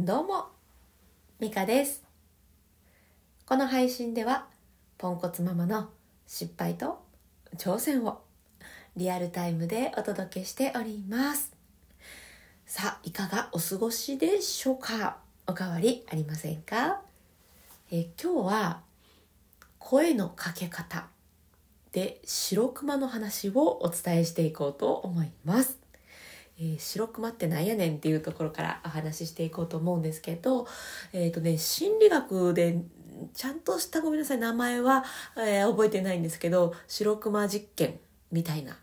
どうも、ミカです。この配信では、ポンコツママの失敗と挑戦をリアルタイムでお届けしております。さあ、いかがお過ごしでしょうか？おかわりありませんか？え今日は、声のかけ方で白熊の話をお伝えしていこうと思います。えー、白熊ってなんやねんっていうところからお話ししていこうと思うんですけど、えっ、ー、とね、心理学でちゃんとしたごめんなさい、名前は、えー、覚えてないんですけど、白熊実験みたいな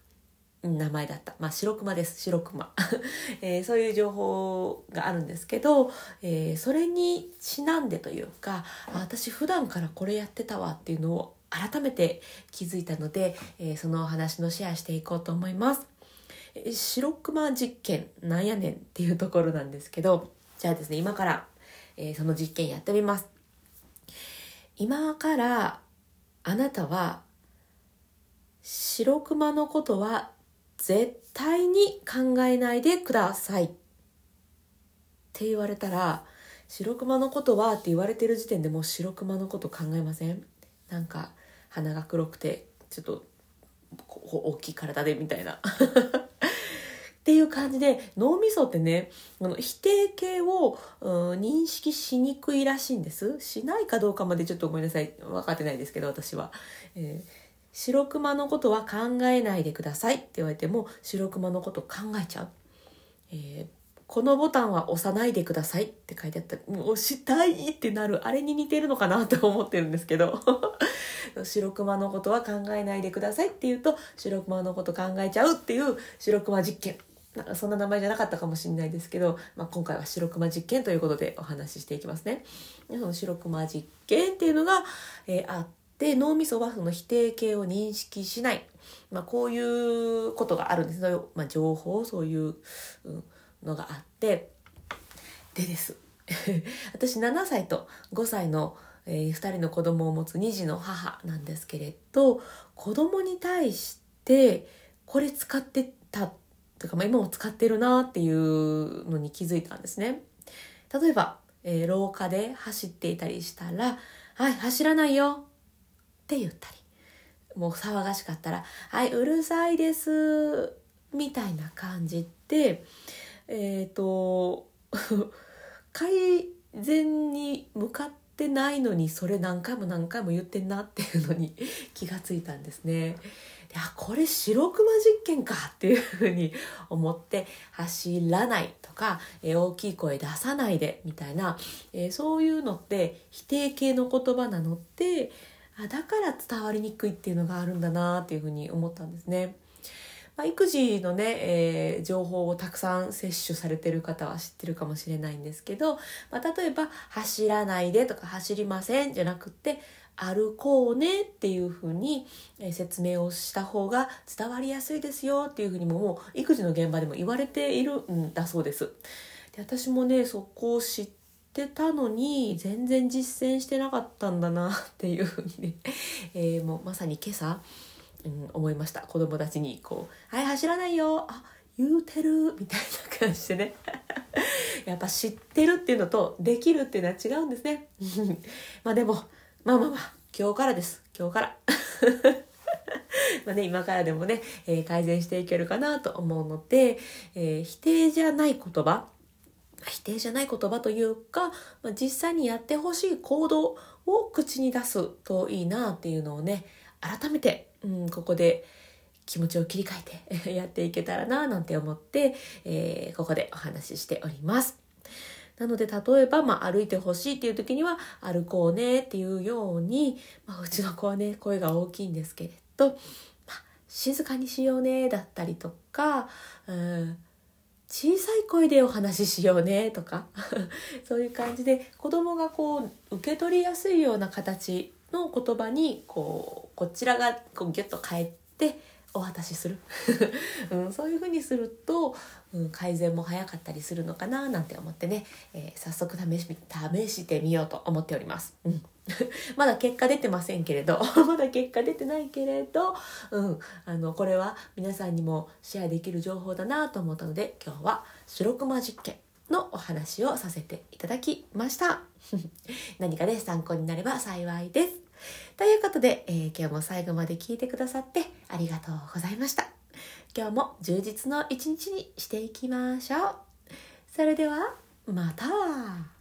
名前だった。まあ、白熊です、白熊。えー、そういう情報があるんですけど、えー、それにちなんでというか、私普段からこれやってたわっていうのを改めて気づいたので、えー、そのお話のシェアしていこうと思います。白熊実験なんやねんっていうところなんですけど、じゃあですね、今から、えー、その実験やってみます。今からあなたは白熊のことは絶対に考えないでくださいって言われたら白熊のことはって言われてる時点でもう白熊のこと考えません？なんか鼻が黒くてちょっと大きい体でみたいなっていう感じで脳みそってねあの否定形を、認識しにくいらしいんです。しないかどうかまでちょっとごめんなさい。分かってないですけど私は。えー白熊のことは考えないでください。って言われても白熊のこと考えちゃう、えー、このボタンは押さないでください。って書いてあった。もう押したいってなる。あれに似てるのかなと思ってるんですけど。白熊のことは考えないでくださいって言うと白熊のこと考えちゃうっていう白熊実験。なんかそんな名前じゃなかったかもしれないですけど、まあ、今回は白熊実験ということでお話ししていきますね。その白熊実験っていうのが、えー、あって脳みそはその否定形を認識しない、まあ、こういうことがあるんです。そういう、まあ、情報そういうのがあって。でです。私7歳と5歳の、えー、2人の子供を持つ2児の母なんですけれど子供に対してこれ使ってたってとか、まあ、今も使ってるなっていうのに気づいたんですね。例えば、えー、廊下で走っていたりしたら「はい走らないよ」って言ったりもう騒がしかったら「はいうるさいです」みたいな感じでえっ、ー、と改善に向かってないのにそれ何回も何回も言ってんなっていうのに気がついたんですね。やこれ白熊実験かっていうふうに思って走らないとか、え、大きい声出さないでみたいな、え、そういうのって否定形の言葉なのってあだから伝わりにくいっていうのがあるんだなっていうふうに思ったんですね。まあ、育児のね、えー、情報をたくさん摂取されてる方は知ってるかもしれないんですけど、まあ、例えば「走らないで」とか「走りません」じゃなくって「歩こうね」っていうふうに説明をした方が伝わりやすいですよっていうふうにももう育児の現場でも言われているんだそうです。で私もねそこを知ってたのに全然実践してなかったんだなっていうふうにね、えー、もうまさに今朝、うん、思いました。子供たちにこう「はい走らないよあ言うてる」みたいな感じでね。やっぱ知ってるっていうのとできるっていうのは違うんですね。まあでもまあまあまあ今日からです。今日から。まあね、今からでもね、えー、改善していけるかなと思うので、えー、否定じゃない言葉。否定じゃない言葉というか、まあ、実際にやってほしい行動を口に出すといいなっていうのをね改めて、うん、ここで気持ちを切り替えて やっていけたらななんて思って、えー、ここでお話ししております。なので例えば、まあ、歩いてほしいっていう時には歩こうねっていうように、まあ、うちの子はね声が大きいんですけれど、まあ、静かにしようねだったりとか、うん小さい声でお話ししようねとか そういう感じで子供がこう受け取りやすいような形の言葉にこうこちらがこうギュッと変えてお渡しする、うん、そういう風にすると、うん、改善も早かったりするのかななんて思ってね、えー、早速試し試してみようと思っております。うん。まだ結果出てませんけれど まだ結果出てないけれど、うん、あのこれは皆さんにもシェアできる情報だなと思ったので今日は白熊実験のお話をさせていただきました。何かね参考になれば幸いです。ということで、えー、今日も最後まで聞いてくださってありがとうございました。今日も充実の一日にしていきましょう。それではまた。